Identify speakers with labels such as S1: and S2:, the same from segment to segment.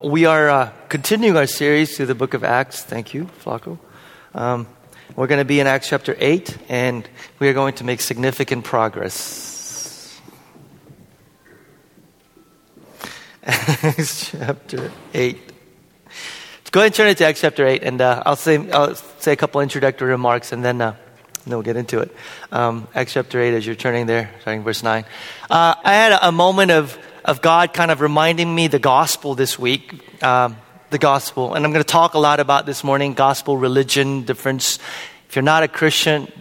S1: We are uh, continuing our series through the book of Acts. Thank you, Flacco. Um, we're going to be in Acts chapter 8, and we are going to make significant progress. Acts chapter 8. Go ahead and turn it to Acts chapter 8, and uh, I'll, say, I'll say a couple introductory remarks, and then, uh, then we'll get into it. Um, Acts chapter 8, as you're turning there, starting verse 9. Uh, I had a moment of of God kind of reminding me the gospel this week. Um, the gospel. And I'm going to talk a lot about this morning gospel, religion, difference. If you're not a Christian,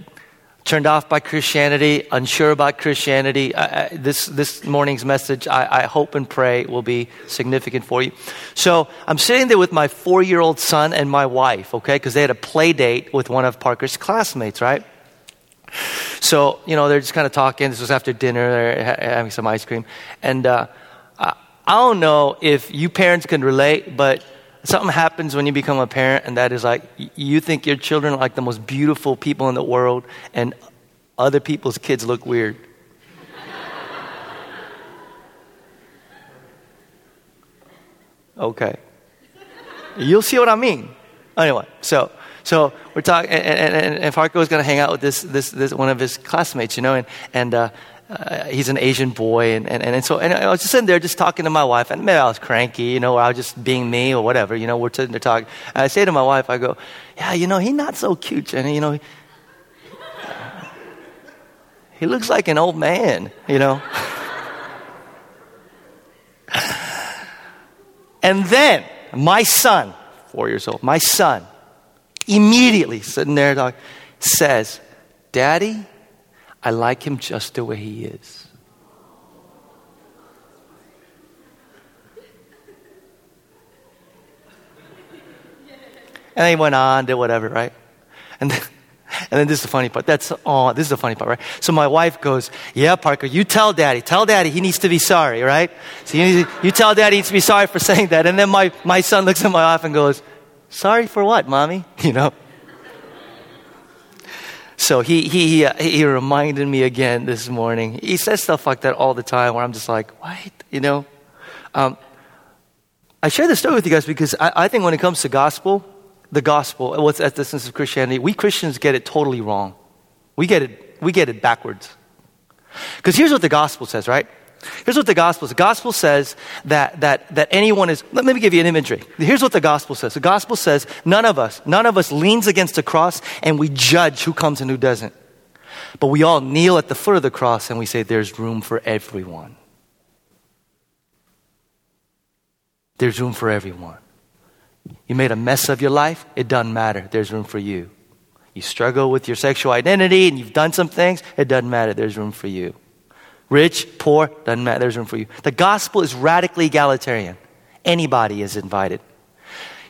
S1: turned off by Christianity, unsure about Christianity, uh, this, this morning's message, I, I, hope and pray, will be significant for you. So I'm sitting there with my four year old son and my wife, okay, because they had a play date with one of Parker's classmates, right? So, you know, they're just kind of talking. This was after dinner, they're having some ice cream. And uh, I don't know if you parents can relate, but something happens when you become a parent, and that is like you think your children are like the most beautiful people in the world, and other people's kids look weird. Okay. You'll see what I mean. Anyway, so so we're talking, and, and, and Parker is going to hang out with this, this, this, one of his classmates, you know, and, and uh, uh, he's an Asian boy. And, and, and, so and I was just sitting there just talking to my wife, and maybe I was cranky, you know, or I was just being me or whatever, you know, we're sitting there talking. And I say to my wife, I go, yeah, you know, he's not so cute. And, you know, he, he looks like an old man, you know. and then my son, four years old, my son, immediately sitting there dog, says, Daddy, I like him just the way he is. And he went on, did whatever, right? And then, and then this is the funny part. That's oh, this is the funny part, right? So my wife goes, "Yeah, Parker, you tell Daddy. Tell Daddy he needs to be sorry, right? So you, you tell Daddy he needs to be sorry for saying that." And then my my son looks at my wife and goes, Sorry for what, mommy? You know? So he, he, he reminded me again this morning. He says stuff like that all the time where I'm just like, what? You know? Um, I share this story with you guys because I, I, think when it comes to gospel, the gospel, what's at the essence of Christianity, we Christians get it totally wrong. We get it, we get it backwards. Because here's what the gospel says, right? Here's what the gospel says. The gospel says that, that, that anyone is, let me give you an imagery. Here's what the gospel says. The gospel says none of us, none of us leans against the cross and we judge who comes and who doesn't. But we all kneel at the foot of the cross and we say there's room for everyone. There's room for everyone. You made a mess of your life, it doesn't matter. There's room for you. You struggle with your sexual identity and you've done some things, it doesn't matter. There's room for you. Rich, poor, doesn't matter. There's room for you. The gospel is radically egalitarian. Anybody is invited.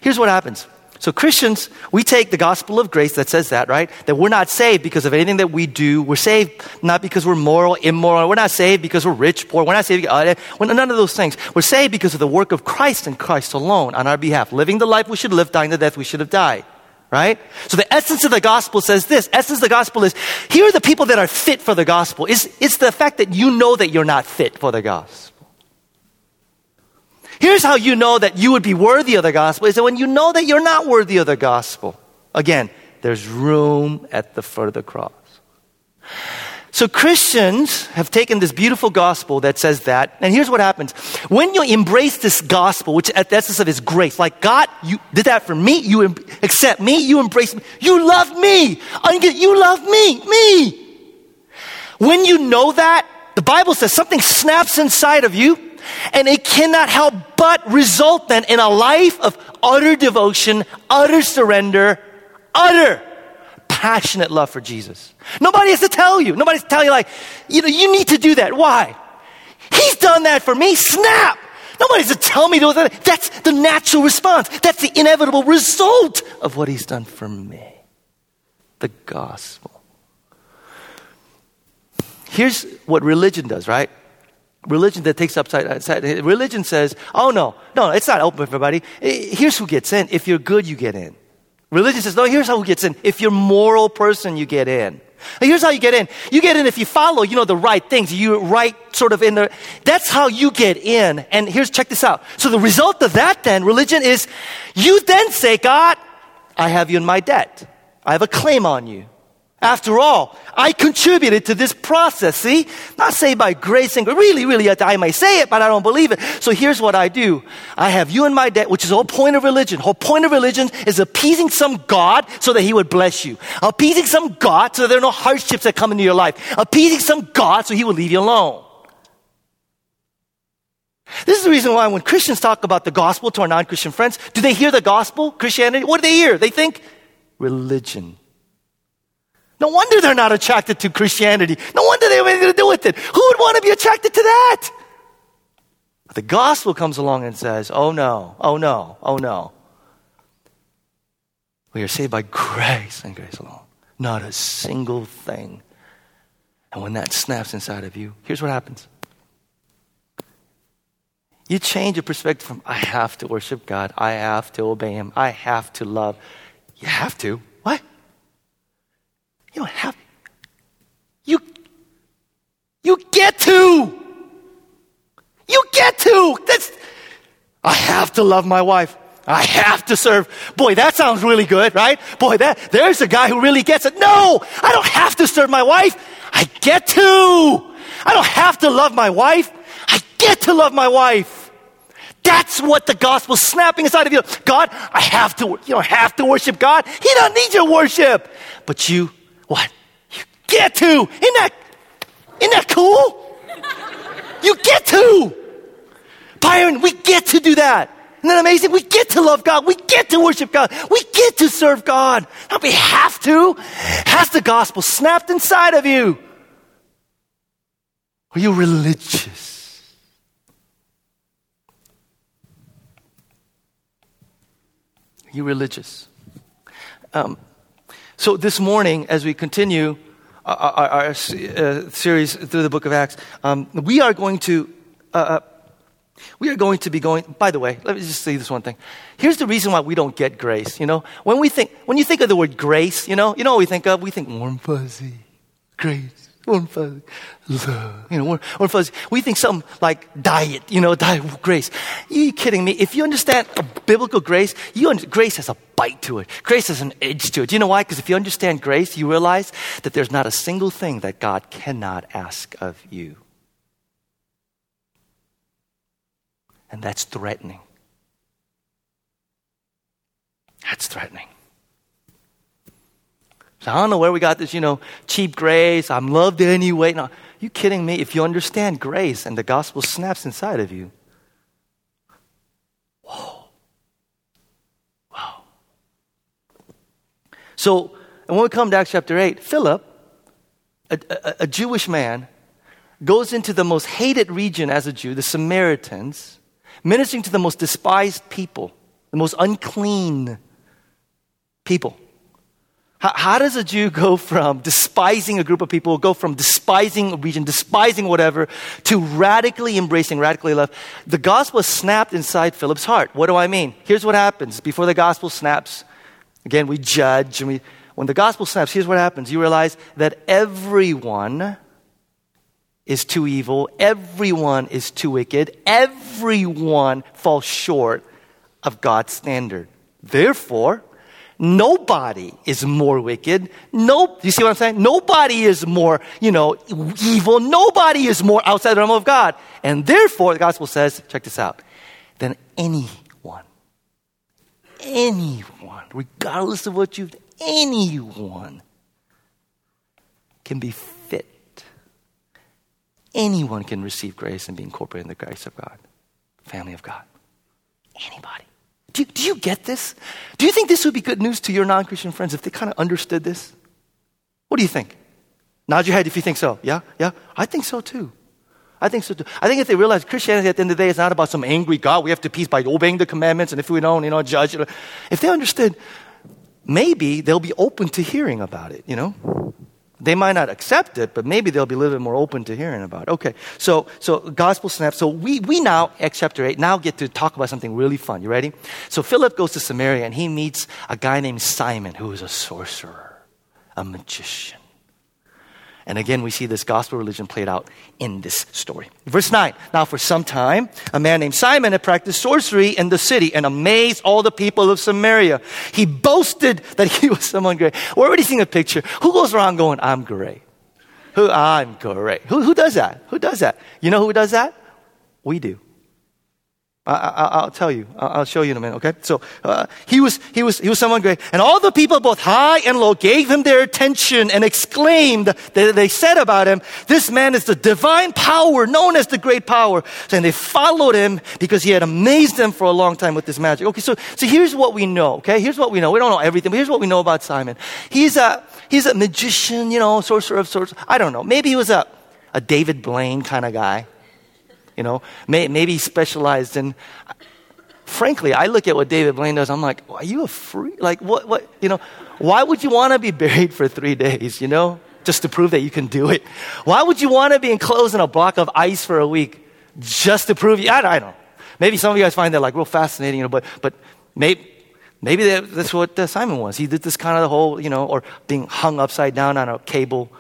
S1: Here's what happens. So Christians, we take the gospel of grace that says that, right? That we're not saved because of anything that we do. We're saved not because we're moral, immoral. We're not saved because we're rich, poor. We're not saved because, uh, none of those things. We're saved because of the work of Christ and Christ alone on our behalf. Living the life we should live, dying the death we should have died right? So the essence of the gospel says this. Essence of the gospel is here are the people that are fit for the gospel. It's, it's the fact that you know that you're not fit for the gospel. Here's how you know that you would be worthy of the gospel is that when you know that you're not worthy of the gospel. Again, there's room at the foot of the cross. So Christians have taken this beautiful gospel that says that, and here's what happens. When you embrace this gospel, which at the essence of is grace, like God, you did that for me, you accept me, you embrace me, you love me, you love me, me. When you know that, the Bible says something snaps inside of you, and it cannot help but result then in a life of utter devotion, utter surrender, utter passionate love for Jesus. Nobody has to tell you. Nobody's telling you, like, you know, you need to do that. Why? He's done that for me. Snap! Nobody has to tell me to that. That's the natural response. That's the inevitable result of what he's done for me. The gospel. Here's what religion does, right? Religion that takes upside Religion says, oh no, no, it's not open for everybody. Here's who gets in. If you're good, you get in. Religion says, no, here's how it gets in. If you're a moral person, you get in. Here's how you get in. You get in if you follow, you know, the right things. You right sort of in the, that's how you get in. And here's, check this out. So the result of that then, religion is you then say, God, I have you in my debt. I have a claim on you. After all, I contributed to this process. See? Not saved by grace and really, really, I may say it, but I don't believe it. So here's what I do. I have you in my debt, which is the whole point of religion. The whole point of religion is appeasing some God so that he would bless you. Appeasing some God so that there are no hardships that come into your life. Appeasing some God so he will leave you alone. This is the reason why when Christians talk about the gospel to our non-Christian friends, do they hear the gospel, Christianity? What do they hear? They think religion. No wonder they're not attracted to Christianity. No wonder they have anything to do with it. Who would want to be attracted to that? But the gospel comes along and says, oh no, oh no, oh no. We are saved by grace and grace alone. Not a single thing. And when that snaps inside of you, here's what happens. You change your perspective from, I have to worship God, I have to obey Him, I have to love. You have to. You don't have. You, you get to. You get to. That's, I have to love my wife. I have to serve. Boy, that sounds really good, right? Boy, that, there's a guy who really gets it. No, I don't have to serve my wife. I get to. I don't have to love my wife. I get to love my wife. That's what the gospel's snapping inside of you. God, I have to, you don't have to worship God. He doesn't need your worship. But you what? You get to. Isn't that, isn't that cool? You get to. Byron, we get to do that. Isn't that amazing? We get to love God. We get to worship God. We get to serve God. Not we have to. Has the gospel snapped inside of you? Are you religious? Are you religious? Um, so this morning, as we continue our, our, our uh, series through the book of Acts, um, we are going to. Uh, uh, we are going to be going, by the way, let me just say this one thing. Here's the reason why we don't get grace, you know? When we think, when you think of the word grace, you know, you know what we think of? We think warm fuzzy, grace warm fuzzy, love, you know, warm, warm fuzzy. We think something like diet, you know, diet, grace. You kidding me? If you understand biblical grace, you grace has a bite to it. Grace has an edge to it. Do you know why? Because if you understand grace, you realize that there's not a single thing that God cannot ask of you. And that's threatening. That's threatening. I don't know where we got this, you know, cheap grace. I'm loved anyway. No, you kidding me? If you understand grace and the gospel snaps inside of you, whoa, wow. So, and when we come to Acts chapter 8, Philip, a, a, a Jewish man, goes into the most hated region as a Jew, the Samaritans, ministering to the most despised people, the most unclean people. How, how, does a Jew go from despising a group of people, go from despising a region, despising whatever, to radically embracing, radically love? The gospel snapped inside Philip's heart. What do I mean? Here's what happens before the gospel snaps. Again, we judge, and we, when the gospel snaps, here's what happens. You realize that everyone is too evil, everyone is too wicked, everyone falls short of God's standard. Therefore, Nobody is more wicked. No, you see what I'm saying? Nobody is more, you know, evil. Nobody is more outside the realm of God. And therefore, the gospel says, check this out, than anyone, anyone, regardless of what you've, anyone can be fit. Anyone can receive grace and be incorporated in the grace of God, family of God. Anybody. Do, do you get this? Do you think this would be good news to your non Christian friends if they kind of understood this? What do you think? Nod your head if you think so. Yeah? Yeah? I think so too. I think so too. I think if they realize Christianity at the end of the day is not about some angry God, we have to peace by obeying the commandments, and if we don't, you know, judge. If they understood, maybe they'll be open to hearing about it, you know? They might not accept it, but maybe they'll be a little bit more open to hearing about it. Okay, so, so gospel snap. So we, we now, Acts chapter 8, now get to talk about something really fun. You ready? So Philip goes to Samaria and he meets a guy named Simon who is a sorcerer, a magician. And again, we see this gospel religion played out in this story. Verse 9. Now, for some time, a man named Simon had practiced sorcery in the city and amazed all the people of Samaria. He boasted that he was someone great. We're already seeing a picture. Who goes around going, I'm great? Who, I'm great. Who, who does that? Who does that? You know who does that? We do. I, will tell you. I'll show you in a minute. Okay. So uh, he was he was he was someone great, and all the people, both high and low, gave him their attention and exclaimed. They, they said about him, "This man is the divine power, known as the great power." And they followed him because he had amazed them for a long time with this magic. Okay. So so here's what we know. Okay. Here's what we know. We don't know everything, but here's what we know about Simon. He's a he's a magician, you know, sorcerer of sorts. I don't know. Maybe he was a a David Blaine kind of guy. You know, may, maybe specialized in. Frankly, I look at what David Blaine does. I'm like, are you a free? Like, what? What? You know, why would you want to be buried for three days? You know, just to prove that you can do it. Why would you want to be enclosed in a block of ice for a week just to prove you? I, I don't. know. Maybe some of you guys find that like real fascinating. You know, but but maybe maybe that's what uh, Simon was. He did this kind of the whole, you know, or being hung upside down on a cable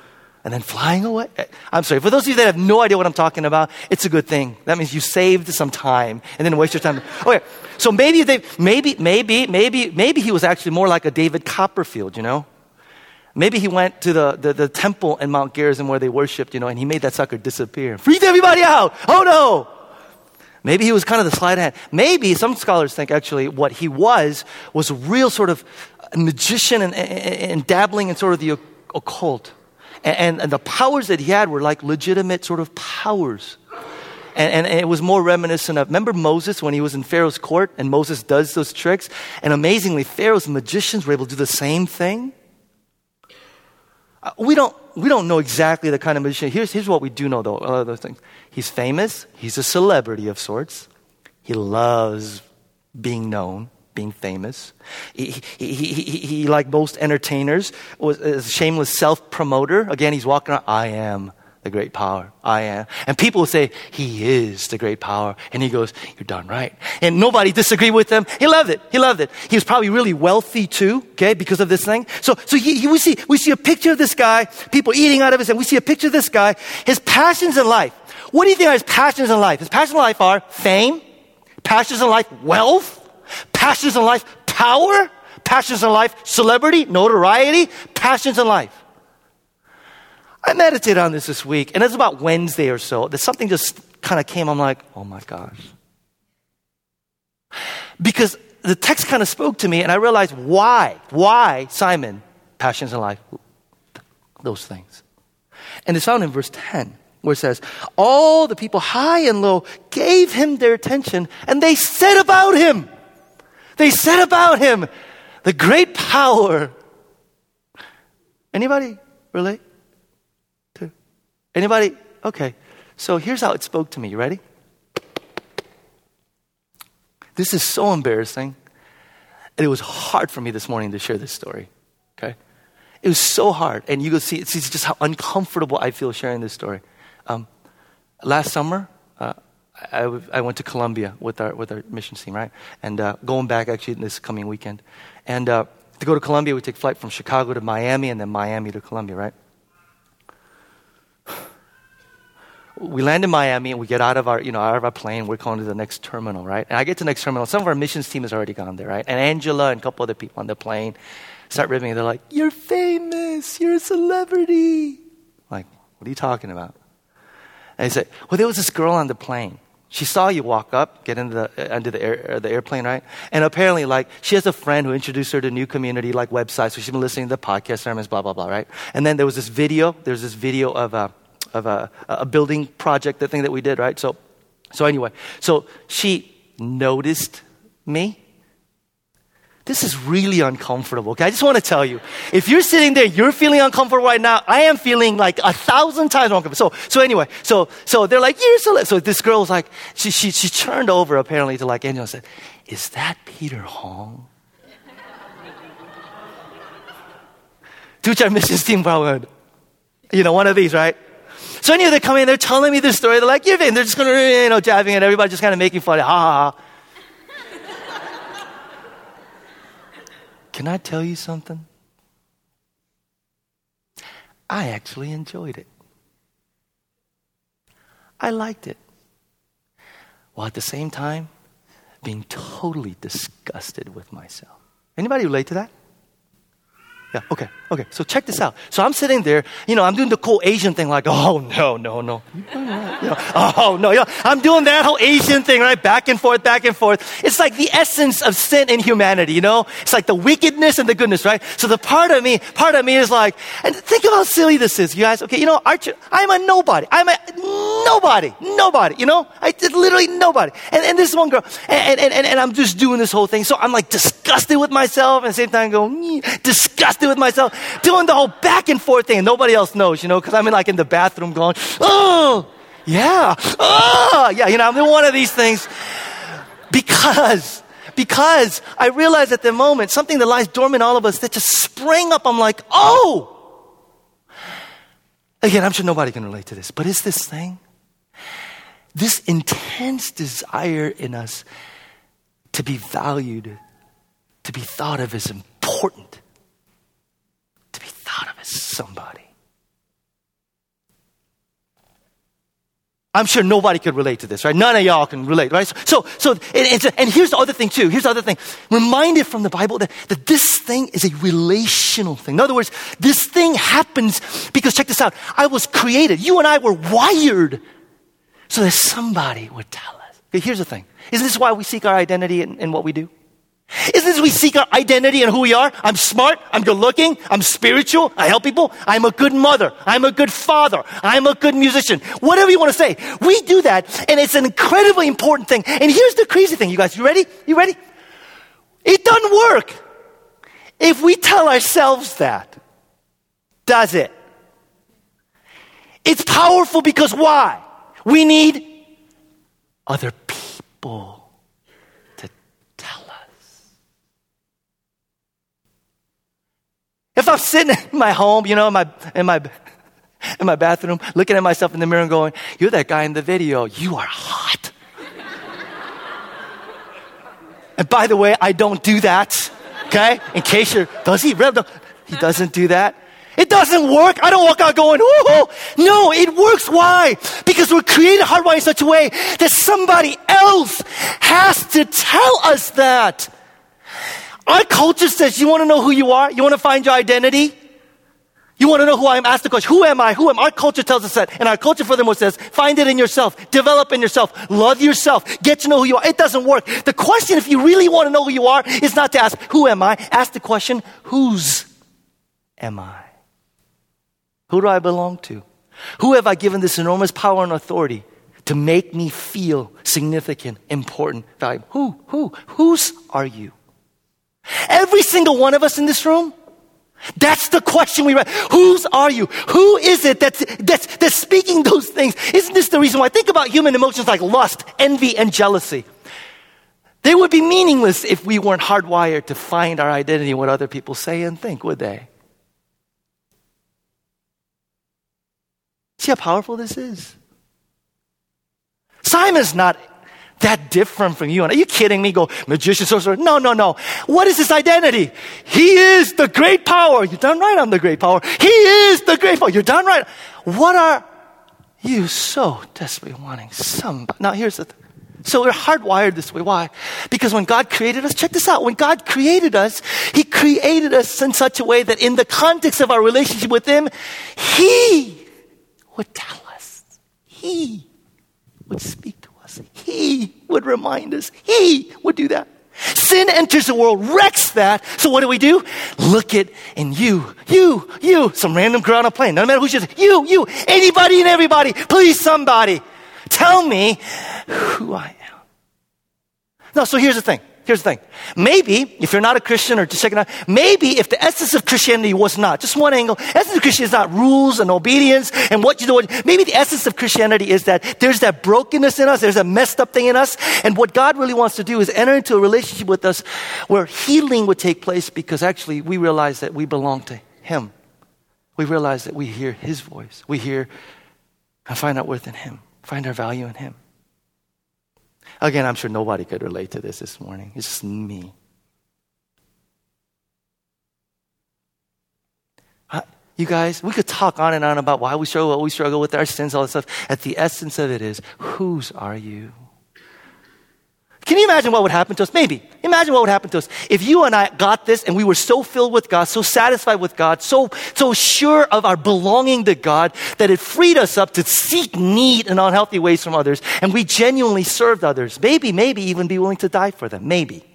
S1: and then flying away. I'm sorry, for those of you that have no idea what I'm talking about, it's a good thing. That means you saved some time and then waste your time. Okay, so maybe they, maybe, maybe, maybe, maybe he was actually more like a David Copperfield, you know? Maybe he went to the, the, the temple in Mount Gerizim where they worshiped, you know, and he made that sucker disappear. Freaked everybody out. Oh no! Maybe he was kind of the sleight of hand. Maybe some scholars think actually what he was was a real sort of magician and, and, and dabbling in sort of the occult. And, and, the powers that he had were like legitimate sort of powers. And, and, and, it was more reminiscent of, remember Moses when he was in Pharaoh's court and Moses does those tricks? And amazingly, Pharaoh's magicians were able to do the same thing. Uh, we don't, we don't know exactly the kind of magician. Here's, here's what we do know though, those things. He's famous. He's a celebrity of sorts. He loves being known being famous. He, he, he, he, like most entertainers, was a shameless self promoter. Again, he's walking around, I am the great power. I am. And people say, He is the great power. And he goes, You're done right. And nobody disagreed with him. He loved it. He loved it. He was probably really wealthy too, okay, because of this thing. So, so he, he, we, see, we see a picture of this guy, people eating out of his hand. We see a picture of this guy, his passions in life. What do you think are his passions in life? His passions in life are fame, passions in life, wealth, Passions in life, power. Passions in life, celebrity, notoriety. Passions in life. I meditated on this this week, and it's about Wednesday or so that something just kind of came. I'm like, oh my gosh. Because the text kind of spoke to me, and I realized why. Why, Simon, passions in life, those things. And it's found in verse 10, where it says, All the people high and low gave him their attention, and they said about him, they said about him, the great power. Anybody relate to? Anybody? Okay. So here's how it spoke to me. You ready? This is so embarrassing. And it was hard for me this morning to share this story. Okay? It was so hard. And you can see, it's just how uncomfortable I feel sharing this story. Um, last summer, uh, I, I went to Colombia with our, with our mission team, right? And uh, going back actually this coming weekend. And uh, to go to Colombia, we take flight from Chicago to Miami and then Miami to Colombia, right? We land in Miami and we get out of our, you know, out of our plane. We're going to the next terminal, right? And I get to the next terminal. Some of our missions team has already gone there, right? And Angela and a couple other people on the plane start ribbing. They're like, "You're famous. You're a celebrity." I'm like, what are you talking about? And said, "Well, there was this girl on the plane." She saw you walk up, get into the, uh, under the, air, uh, the airplane, right? And apparently, like, she has a friend who introduced her to new community, like websites, so she's been listening to the podcast sermons, blah, blah, blah, right? And then there was this video, there's this video of a, of a, a building project, the thing that we did, right? So, so anyway, so she noticed me, this is really uncomfortable. Okay, I just want to tell you, if you're sitting there, you're feeling uncomfortable right now. I am feeling like a thousand times more uncomfortable. So, so anyway, so so they're like, you're so. So this girl was like, she she she turned over apparently to like Angela and said, "Is that Peter Hong?" to our missions team went, you know, one of these, right? So anyway, they're coming, they're telling me this story. They're like, you're in. They're just to, you know, jabbing and everybody just kind of making fun. Ha ha ha. Can I tell you something? I actually enjoyed it. I liked it. While at the same time, being totally disgusted with myself. Anybody relate to that? Yeah, okay, okay. So check this out. So I'm sitting there, you know, I'm doing the cool Asian thing, like, oh, no, no, no. You know, oh, no, you know, I'm doing that whole Asian thing, right? Back and forth, back and forth. It's like the essence of sin in humanity, you know? It's like the wickedness and the goodness, right? So the part of me, part of me is like, and think of how silly this is, you guys. Okay, you know, Archer, I'm a nobody. I'm a nobody, nobody, you know? I did literally nobody. And, and this one girl, and, and, and, and I'm just doing this whole thing. So I'm like disgusted with myself, and at the same time going, mm, disgusted with myself, doing the whole back and forth thing. And nobody else knows, you know, because I'm in like in the bathroom going, oh, yeah, oh, yeah, you know, I'm in one of these things because, because I realized at the moment something that lies dormant all of us that just sprang up. I'm like, oh, again, I'm sure nobody can relate to this, but it's this thing, this intense desire in us to be valued, to be thought of as important, to be thought of as somebody. I'm sure nobody could relate to this, right? None of y'all can relate, right? So, so, and, and, here's the other thing too. Here's the other thing. Reminded from the Bible that, that this thing is a relational thing. In other words, this thing happens because check this out. I was created. You and I were wired so that somebody would tell us. Okay, here's the thing. Isn't this why we seek our identity in, in what we do? Isn't this we seek our identity and who we are? I'm smart. I'm good looking. I'm spiritual. I help people. I'm a good mother. I'm a good father. I'm a good musician. Whatever you want to say. We do that and it's an incredibly important thing. And here's the crazy thing, you guys. You ready? You ready? It doesn't work if we tell ourselves that. Does it? It's powerful because why? We need other people. If I'm sitting in my home, you know, in my, in my, in my bathroom, looking at myself in the mirror and going, You're that guy in the video. You are hot. and by the way, I don't do that. Okay? In case you're, does he? He doesn't do that. It doesn't work. I don't walk out going, ooh. No, it works. Why? Because we're created hardwired in such a way that somebody else has to tell us that. Our culture says, you want to know who you are? You want to find your identity? You want to know who I am? Ask the question, who am I? Who am I? Our culture tells us that. And our culture furthermore says, find it in yourself. Develop in yourself. Love yourself. Get to know who you are. It doesn't work. The question, if you really want to know who you are, is not to ask, who am I? Ask the question, whose am I? Who do I belong to? Who have I given this enormous power and authority to make me feel significant, important, valuable? Who? Who? Whose are you? Every single one of us in this room, that's the question we read. Whose are you? Who is it that's, that's, that's speaking those things? Isn't this the reason why? Think about human emotions like lust, envy, and jealousy. They would be meaningless if we weren't hardwired to find our identity in what other people say and think, would they? See how powerful this is? Simon's not that different from you. And are you kidding me? Go, magician, sorcerer. No, no, no. What is his identity? He is the great power. You're done right, I'm the great power. He is the great power. You're done right. What are you so desperately wanting? Somebody. Now here's the thing. So we're hardwired this way. Why? Because when God created us, check this out. When God created us, He created us in such a way that in the context of our relationship with Him, He would tell us. He would speak. He would remind us. He would do that. Sin enters the world, wrecks that. So what do we do? Look at and you, you, you, some random girl on a plane. No matter who she is, you, you, anybody and everybody, please somebody, tell me who I am. No, so here's the thing. Here's the thing. Maybe, if you're not a Christian or just checking out, maybe if the essence of Christianity was not, just one angle, essence of Christianity is not rules and obedience and what you do. Maybe the essence of Christianity is that there's that brokenness in us, there's a messed up thing in us, and what God really wants to do is enter into a relationship with us where healing would take place because actually we realize that we belong to Him. We realize that we hear His voice. We hear and find our worth in Him, find our value in Him. Again, I'm sure nobody could relate to this this morning. It's just me. You guys, we could talk on and on about why we struggle, what we struggle with our sins, all that stuff. At the essence of it is, whose are you? Can you imagine what would happen to us? Maybe. Imagine what would happen to us if you and I got this and we were so filled with God, so satisfied with God, so, so sure of our belonging to God that it freed us up to seek need in unhealthy ways from others and we genuinely served others. Maybe, maybe even be willing to die for them. Maybe.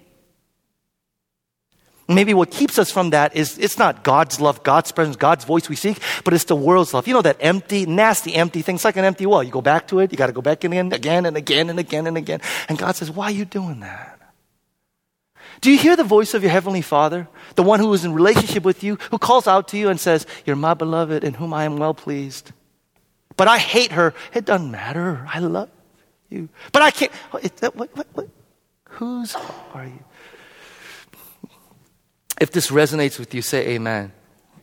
S1: Maybe what keeps us from that is it's not God's love, God's presence, God's voice we seek, but it's the world's love. You know that empty, nasty, empty thing. It's like an empty well. You go back to it, you got to go back in again and again and again and again. And God says, Why are you doing that? Do you hear the voice of your Heavenly Father, the one who is in relationship with you, who calls out to you and says, You're my beloved in whom I am well pleased? But I hate her. It doesn't matter. I love you. But I can't. What, what, what? Whose are you? If this resonates with you, say amen.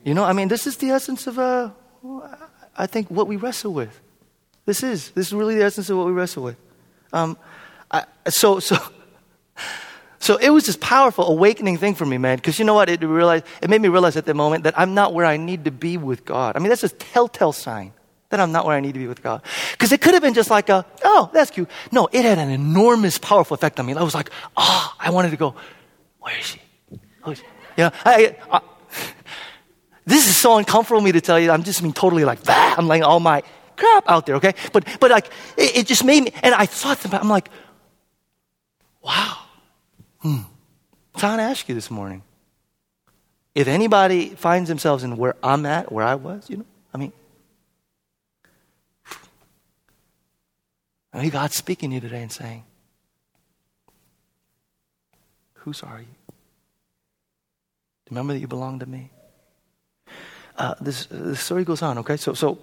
S1: You know, I mean, this is the essence of, uh, I think, what we wrestle with. This is. This is really the essence of what we wrestle with. Um, I, so, so, so it was this powerful awakening thing for me, man. Because you know what? It, realized, it made me realize at the moment that I'm not where I need to be with God. I mean, that's a telltale sign that I'm not where I need to be with God. Because it could have been just like a, oh, that's cute. No, it had an enormous, powerful effect on me. I was like, ah, oh, I wanted to go, where is she? Who is she? You know, I, I, this is so uncomfortable for me to tell you. I'm just being totally like, bah, I'm laying all my crap out there, okay? But, but like, it, it just made me, and I thought about I'm like, wow. Hmm. So I want to ask you this morning. If anybody finds themselves in where I'm at, where I was, you know, I mean, I mean God's speaking to you today and saying, Whose are you? Remember that you belong to me. Uh, this, the story goes on, okay? So, so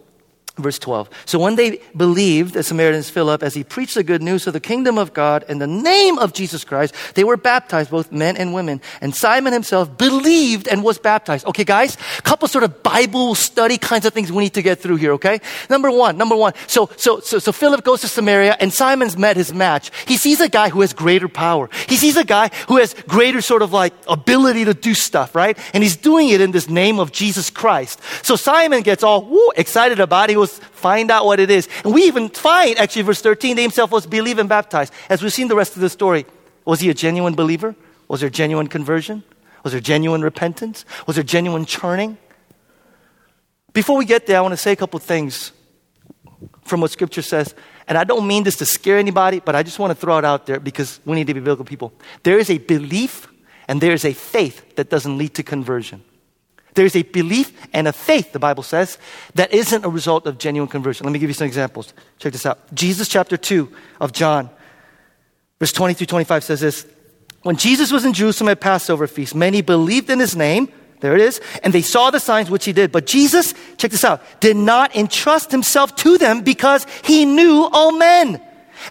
S1: Verse 12. So when they believed, the Samaritans Philip, as he preached the good news of the kingdom of God in the name of Jesus Christ, they were baptized, both men and women. And Simon himself believed and was baptized. Okay, guys? A couple sort of Bible study kinds of things we need to get through here, okay? Number one, number one. So, so, so, so Philip goes to Samaria and Simon's met his match. He sees a guy who has greater power. He sees a guy who has greater sort of like ability to do stuff, right? And he's doing it in this name of Jesus Christ. So Simon gets all woo, excited about it. He was find out what it is. And we even find, actually, verse 13, they himself was believed and baptized. As we've seen the rest of the story, was he a genuine believer? Was there genuine conversion? Was there genuine repentance? Was there genuine churning? Before we get there, I want to say a couple things from what Scripture says. And I don't mean this to scare anybody, but I just want to throw it out there because we need to be biblical people. There is a belief and there is a faith that doesn't lead to conversion. There's a belief and a faith, the Bible says, that isn't a result of genuine conversion. Let me give you some examples. Check this out. Jesus chapter 2 of John, verse 20 through 25 says this. When Jesus was in Jerusalem at Passover feast, many believed in his name. There it is. And they saw the signs which he did. But Jesus, check this out, did not entrust himself to them because he knew all men.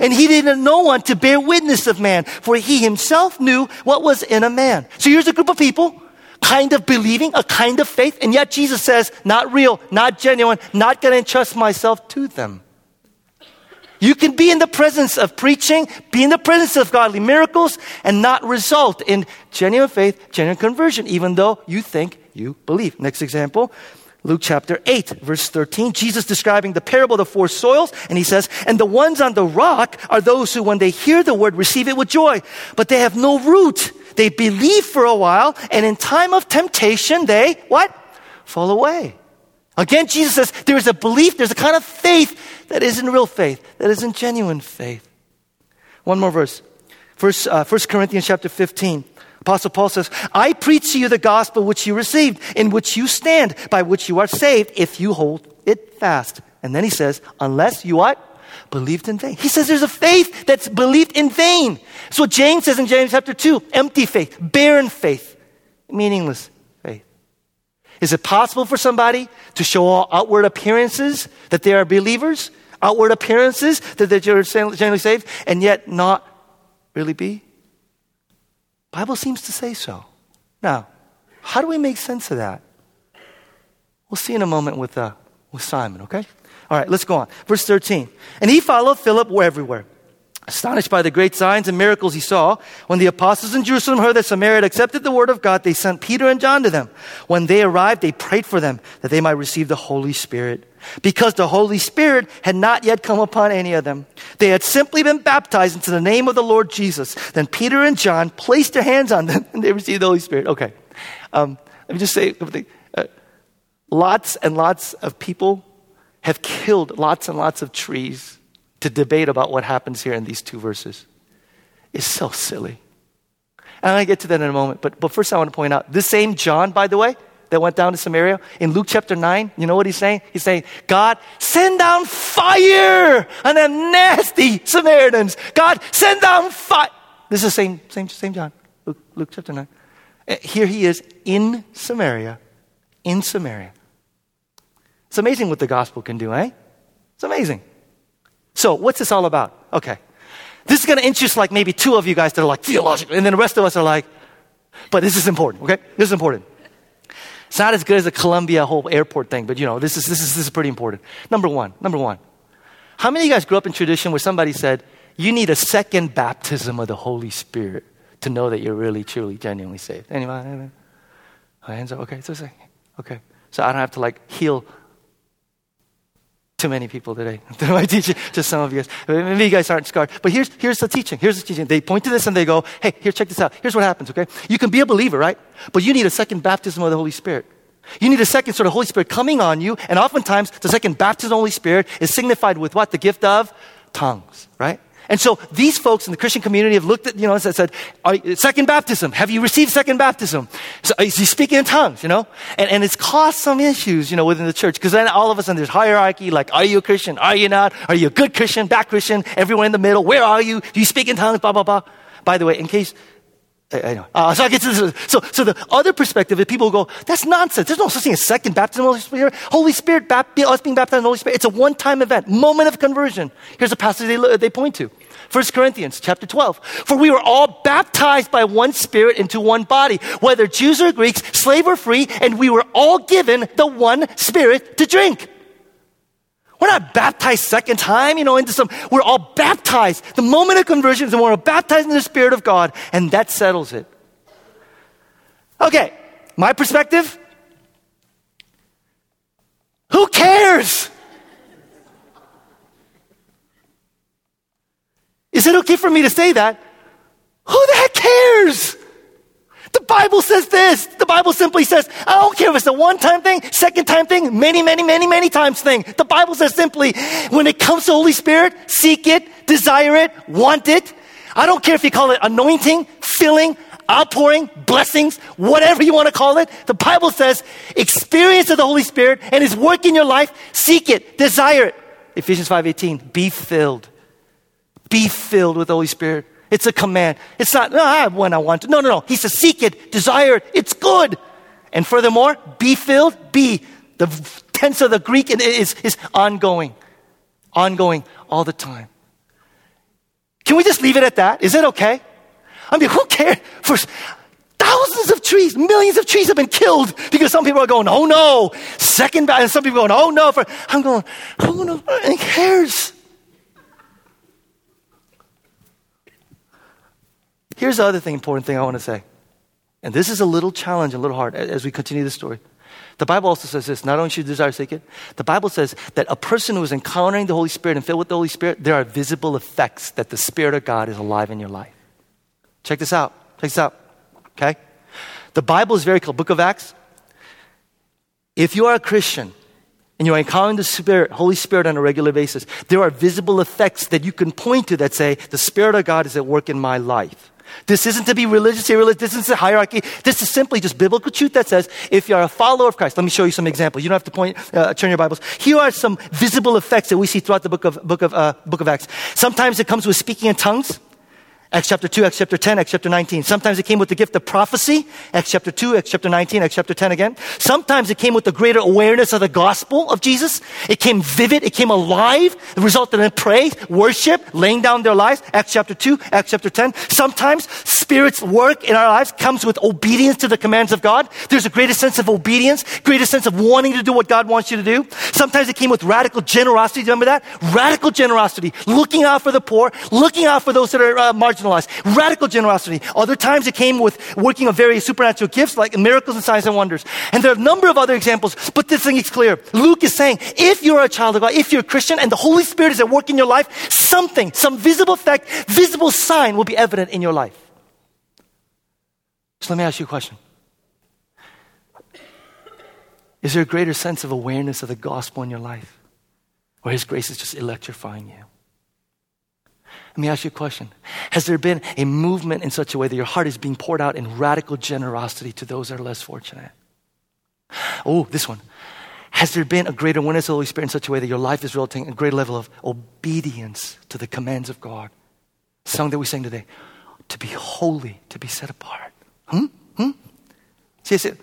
S1: And he didn't know one to bear witness of man, for he himself knew what was in a man. So here's a group of people kind of believing, a kind of faith, and yet Jesus says, not real, not genuine, not going to entrust myself to them. You can be in the presence of preaching, be in the presence of godly miracles, and not result in genuine faith, genuine conversion, even though you think you believe. Next example. Luke chapter 8, verse 13, Jesus describing the parable of the four soils, and he says, And the ones on the rock are those who, when they hear the word, receive it with joy, but they have no root. They believe for a while, and in time of temptation, they, what? Fall away. Again, Jesus says there's a belief, there's a kind of faith that isn't real faith, that isn't genuine faith. One more verse. First, uh, 1 Corinthians chapter 15. Apostle Paul says, I preach to you the gospel which you received, in which you stand, by which you are saved, if you hold it fast. And then he says, unless you what? believed in vain. He says there's a faith that's believed in vain. So James says in James chapter 2, empty faith, barren faith, meaningless faith. Is it possible for somebody to show all outward appearances that they are believers, outward appearances that they're generally saved, and yet not really be? Bible seems to say so. Now, how do we make sense of that? We'll see in a moment with, uh, with Simon, okay? All right, let's go on. Verse 13. And he followed Philip everywhere. Astonished by the great signs and miracles he saw, when the apostles in Jerusalem heard that Samaria had accepted the word of God, they sent Peter and John to them. When they arrived, they prayed for them that they might receive the Holy Spirit. Because the Holy Spirit had not yet come upon any of them. They had simply been baptized into the name of the Lord Jesus. Then Peter and John placed their hands on them and they received the Holy Spirit. Okay. Um, let me just say uh, lots and lots of people have killed lots and lots of trees to debate about what happens here in these two verses is so silly. And I get to that in a moment, but, but first I want to point out this same John, by the way, that went down to Samaria in Luke chapter 9, you know what he's saying? He's saying, God, send down fire on them nasty Samaritans. God, send down fire. This is the same, same, same John, Luke, Luke chapter 9. Uh, here he is in Samaria, in Samaria. It's amazing what the gospel can do, eh? It's amazing. So, what's this all about? Okay. This is going to interest like maybe two of you guys that are like theological, and then the rest of us are like, but this is important, okay? This is important. It's not as good as the Colombia whole airport thing, but you know, this is, this is, this is pretty important. Number one, number one. How many of you guys grew up in tradition where somebody said, you need a second baptism of the Holy Spirit to know that you're really, truly, genuinely saved? Anybody? Hands up. Okay, so okay. So I don't have to like heal too many people today. I teach it to some of you guys. Maybe you guys aren't scarred. But here's, here's the teaching. Here's the teaching. They point to this and they go, hey, here, check this out. Here's what happens, okay? You can be a believer, right? But you need a second baptism of the Holy Spirit. You need a second sort of Holy Spirit coming on you. And oftentimes, the second baptism of the Holy Spirit is signified with what? The gift of tongues, right? And so these folks in the Christian community have looked at, you know, and said, second baptism. Have you received second baptism? So uh, is he speaking in tongues, you know? And, and it's caused some issues, you know, within the church. Because then all of a sudden there's hierarchy, like, are you a Christian? Are you not? Are you a good Christian? Bad Christian? Everyone in the middle? Where are you? Do you speak in tongues? Blah, blah, blah. By the way, in case I, know. Uh, so I get to this. So, so the other perspective is people go, that's nonsense. There's no such thing as second baptism Holy Spirit. Holy Spirit, bap- us being baptized in the Holy Spirit, it's a one-time event, moment of conversion. Here's a passage they, they point to. 1 Corinthians chapter 12. For we were all baptized by one spirit into one body, whether Jews or Greeks, slave or free, and we were all given the one spirit to drink. We're not baptized second time, you know, into some, we're all baptized. The moment of conversion is when we're baptized in the Spirit of God, and that settles it. Okay, my perspective. Who cares? Is it okay for me to say that? Who the heck cares? The Bible says this. The Bible simply says, I don't care if it's a one time thing, second time thing, many, many, many, many times thing. The Bible says simply, when it comes to Holy Spirit, seek it, desire it, want it. I don't care if you call it anointing, filling, outpouring, blessings, whatever you want to call it. The Bible says, experience of the Holy Spirit and His work in your life, seek it, desire it. Ephesians 5.18, be filled. Be filled with the Holy Spirit. It's a command. It's not, no, I when I want to. No, no, no. He says, seek it, desire it. It's good. And furthermore, be filled, be. The tense of the Greek is, is ongoing. Ongoing all the time. Can we just leave it at that? Is it okay? I mean, who cares? For thousands of trees, millions of trees have been killed because some people are going, oh no, second, and some people are going, oh no. For, I'm going? Who cares? Here's the other thing, important thing I want to say. And this is a little challenge, a little hard as we continue the story. The Bible also says this not only should you desire seek it, the Bible says that a person who is encountering the Holy Spirit and filled with the Holy Spirit, there are visible effects that the Spirit of God is alive in your life. Check this out. Check this out. Okay? The Bible is very clear. Book of Acts. If you are a Christian and you're encountering the Spirit, Holy Spirit on a regular basis, there are visible effects that you can point to that say, the Spirit of God is at work in my life. This isn't to be religious, irreligious. This isn't a hierarchy. This is simply just biblical truth that says if you're a follower of Christ, let me show you some examples. You don't have to point, uh, turn your Bibles. Here are some visible effects that we see throughout the book of, book of, uh, book of Acts. Sometimes it comes with speaking in tongues. Acts chapter 2, Acts chapter 10, Acts chapter 19. Sometimes it came with the gift of prophecy, Acts chapter 2, Acts chapter 19, Acts chapter 10 again. Sometimes it came with the greater awareness of the gospel of Jesus. It came vivid, it came alive. It resulted in praise, worship, laying down their lives, Acts chapter 2, Acts chapter 10. Sometimes Spirit's work in our lives comes with obedience to the commands of God. There's a greater sense of obedience, greater sense of wanting to do what God wants you to do. Sometimes it came with radical generosity. Remember that? Radical generosity, looking out for the poor, looking out for those that are uh, marginalized marginalized. Radical generosity. Other times it came with working of various supernatural gifts like miracles and signs and wonders. And there are a number of other examples, but this thing is clear. Luke is saying, if you're a child of God, if you're a Christian and the Holy Spirit is at work in your life, something, some visible fact, visible sign will be evident in your life. So let me ask you a question. Is there a greater sense of awareness of the gospel in your life? Or His grace is just electrifying you? Let me ask you a question. Has there been a movement in such a way that your heart is being poured out in radical generosity to those that are less fortunate? Oh, this one. Has there been a greater awareness of the Holy Spirit in such a way that your life is resulting in a greater level of obedience to the commands of God? Song that we sang today. To be holy, to be set apart. Hmm? Hmm? See, see,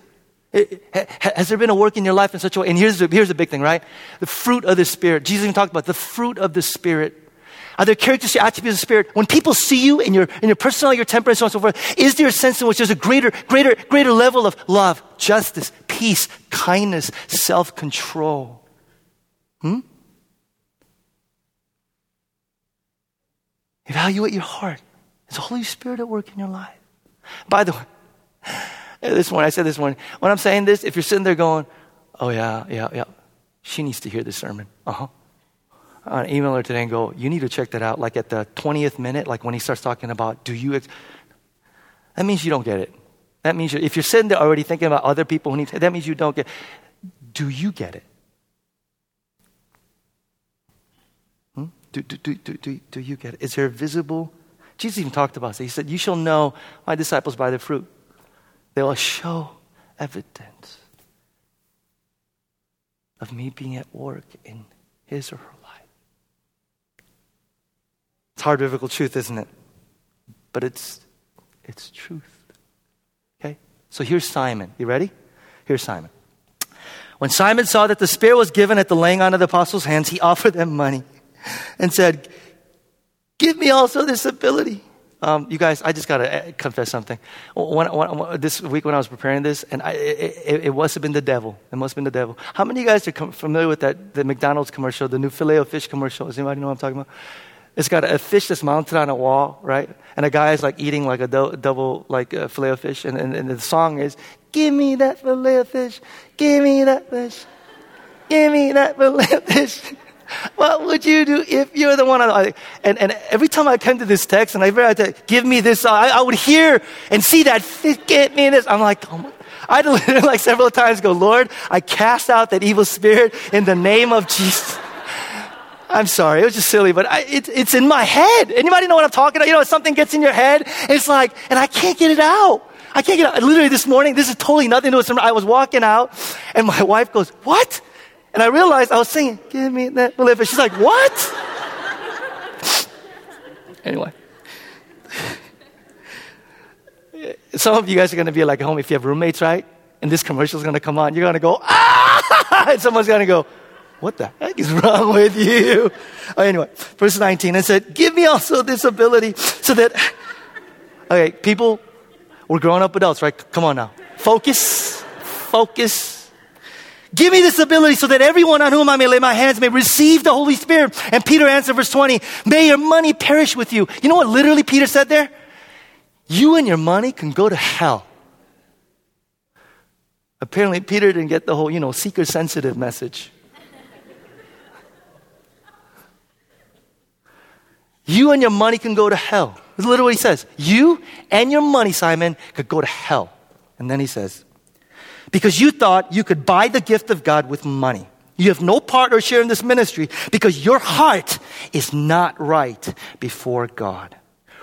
S1: has there been a work in your life in such a way? And here's the, here's the big thing, right? The fruit of the Spirit. Jesus even talked about the fruit of the Spirit are there characteristics, attributes of the Spirit? When people see you in your, in your personality, your temperament, so on and so forth, is there a sense in which there's a greater, greater, greater level of love, justice, peace, kindness, self control? Hmm? Evaluate your heart. Is the Holy Spirit at work in your life? By the way, this morning, I said this morning, when I'm saying this, if you're sitting there going, oh yeah, yeah, yeah, she needs to hear this sermon. Uh huh an email her today and go, you need to check that out. Like at the 20th minute, like when he starts talking about, do you, ex-? that means you don't get it. That means if you're sitting there already thinking about other people who need, that means you don't get, do you get it? Hmm? Do, do, do, do, do, do you get it? Is there visible? Jesus even talked about it. He said, You shall know my disciples by their fruit. They will show evidence of me being at work in his or her it's hard biblical truth, isn't it? But it's it's truth. Okay? So here's Simon. You ready? Here's Simon. When Simon saw that the Spirit was given at the laying on of the apostles' hands, he offered them money and said, Give me also this ability. Um, you guys, I just got to uh, confess something. When, when, this week when I was preparing this, and I, it, it, must have been the devil. It must have been the devil. How many of you guys are familiar with that, the McDonald's commercial, the new filet of fish commercial? Does anybody know what I'm talking about? It's got a fish that's mounted on a wall, right? And a guy is like eating like a do- double like a fillet of fish, and, and, and the song is, "Give me that fillet of fish, give me that fish, give me that fillet of fish." what would you do if you're the one? On, and, and every time I come to this text and I read that, give me this, I, I would hear and see that, get me this. I'm like, oh I'd literally like several times go, Lord, I cast out that evil spirit in the name of Jesus. I'm sorry, it was just silly, but I, it, it's in my head. Anybody know what I'm talking about? You know, something gets in your head, it's like, and I can't get it out. I can't get it out. Literally this morning, this is totally nothing to with I was walking out, and my wife goes, What? And I realized I was singing, Give me that belief. she's like, What? anyway. Some of you guys are going to be like home if you have roommates, right? And this commercial is going to come on. You're going to go, ah! And someone's going to go, what the heck is wrong with you? Anyway, verse 19, it said, Give me also this ability so that, okay, people, we're grown up adults, right? Come on now. Focus, focus. Give me this ability so that everyone on whom I may lay my hands may receive the Holy Spirit. And Peter answered, verse 20, May your money perish with you. You know what literally Peter said there? You and your money can go to hell. Apparently, Peter didn't get the whole, you know, seeker sensitive message. You and your money can go to hell. That's literally what he says. You and your money, Simon, could go to hell. And then he says, because you thought you could buy the gift of God with money. You have no part or share in this ministry because your heart is not right before God.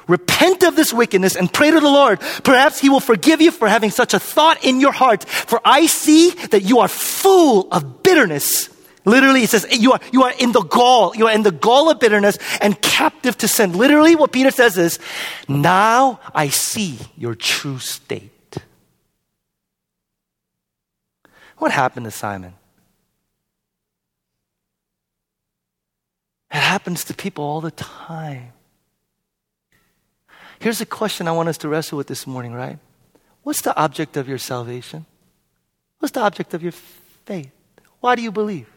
S1: Repent of this wickedness and pray to the Lord. Perhaps He will forgive you for having such a thought in your heart. For I see that you are full of bitterness Literally, it says you are, you are in the gall. You are in the gall of bitterness and captive to sin. Literally, what Peter says is, now I see your true state. What happened to Simon? It happens to people all the time. Here's a question I want us to wrestle with this morning, right? What's the object of your salvation? What's the object of your faith? Why do you believe?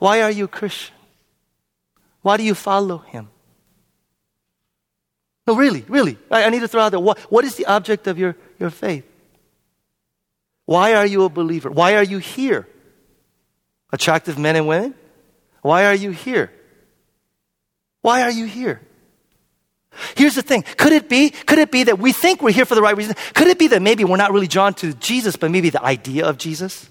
S1: Why are you a Christian? Why do you follow him? No, really, really. I, I need to throw out there what, what is the object of your, your faith? Why are you a believer? Why are you here? Attractive men and women? Why are you here? Why are you here? Here's the thing. Could it be, could it be that we think we're here for the right reason? Could it be that maybe we're not really drawn to Jesus, but maybe the idea of Jesus?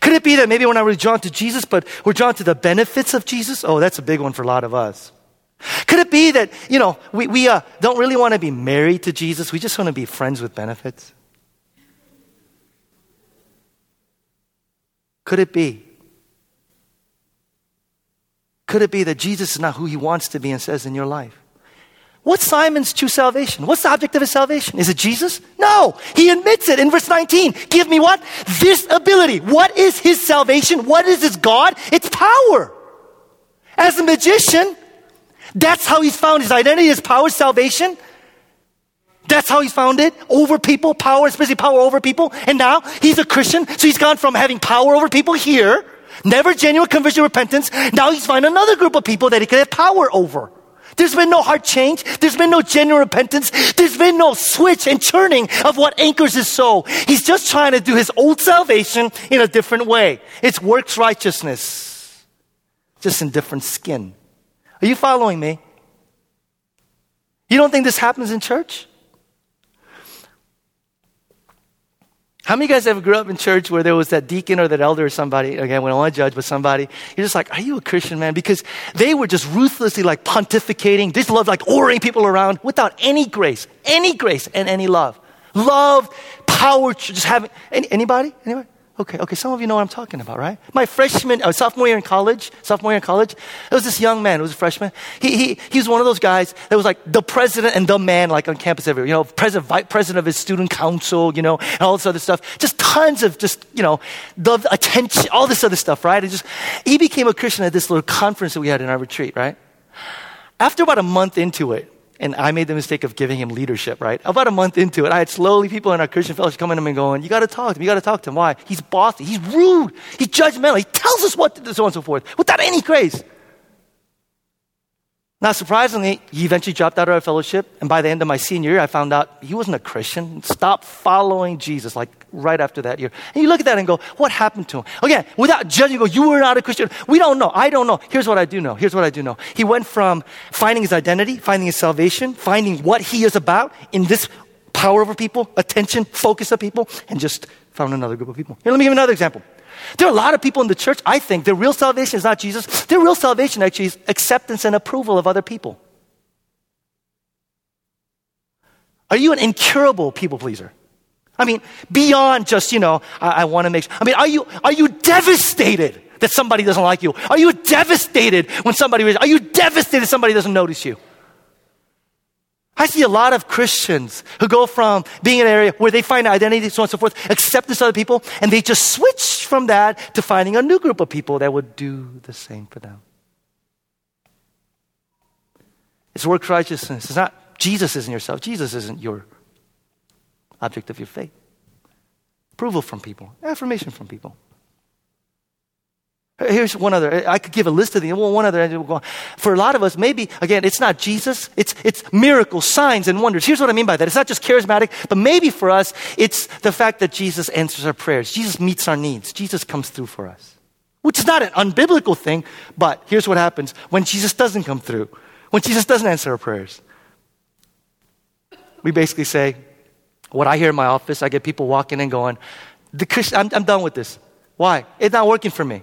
S1: Could it be that maybe we're not really drawn to Jesus, but we're drawn to the benefits of Jesus? Oh, that's a big one for a lot of us. Could it be that, you know, we, we uh, don't really want to be married to Jesus, we just want to be friends with benefits? Could it be? Could it be that Jesus is not who he wants to be and says in your life? What's Simon's true salvation? What's the object of his salvation? Is it Jesus? No. He admits it in verse 19. Give me what? This ability. What is his salvation? What is his God? It's power. As a magician, that's how he's found his identity, his power, salvation. That's how he's found it. Over people, power, especially power over people. And now he's a Christian, so he's gone from having power over people here, never genuine conversion repentance. Now he's found another group of people that he can have power over. There's been no heart change. There's been no genuine repentance. There's been no switch and churning of what anchors his soul. He's just trying to do his old salvation in a different way. It's works righteousness, just in different skin. Are you following me? You don't think this happens in church? How many of you guys ever grew up in church where there was that deacon or that elder or somebody, again, we don't want to judge, but somebody, you're just like, are you a Christian, man? Because they were just ruthlessly like pontificating. They just loved like ordering people around without any grace, any grace and any love. Love, power, just having, any, anybody? Anybody? Okay, okay, some of you know what I'm talking about, right? My freshman, uh, sophomore year in college, sophomore year in college, there was this young man who was a freshman. He, he, he was one of those guys that was like the president and the man, like on campus everywhere. You know, president, vice president of his student council, you know, and all this other stuff. Just tons of just, you know, the attention, all this other stuff, right? And just, he became a Christian at this little conference that we had in our retreat, right? After about a month into it, and I made the mistake of giving him leadership, right? About a month into it, I had slowly people in our Christian fellowship coming to me and going, You got to talk to him. You got to talk to him. Why? He's bossy. He's rude. He's judgmental. He tells us what to do, so on and so forth, without any grace. Not surprisingly, he eventually dropped out of our fellowship. And by the end of my senior year, I found out he wasn't a Christian. Stopped following Jesus, like right after that year. And you look at that and go, what happened to him? Again, without judging, go, you were not a Christian. We don't know. I don't know. Here's what I do know. Here's what I do know. He went from finding his identity, finding his salvation, finding what he is about in this power over people, attention, focus of people, and just found another group of people. Here, let me give another example. There are a lot of people in the church, I think, their real salvation is not Jesus. Their real salvation actually is acceptance and approval of other people. Are you an incurable people pleaser? I mean, beyond just, you know, I, I want to make sure. I mean, are you, are you devastated that somebody doesn't like you? Are you devastated when somebody, are you devastated somebody doesn't notice you? I see a lot of Christians who go from being in an area where they find identity, so on and so forth, acceptance of other people, and they just switch from that to finding a new group of people that would do the same for them. It's work righteousness. It's not Jesus isn't yourself. Jesus isn't your object of your faith. Approval from people, affirmation from people. Here's one other. I could give a list of them. One other. For a lot of us, maybe, again, it's not Jesus. It's, it's miracles, signs, and wonders. Here's what I mean by that. It's not just charismatic, but maybe for us, it's the fact that Jesus answers our prayers. Jesus meets our needs. Jesus comes through for us. Which is not an unbiblical thing, but here's what happens when Jesus doesn't come through. When Jesus doesn't answer our prayers. We basically say, what I hear in my office, I get people walking in going, the Christian, I'm, I'm done with this. Why? It's not working for me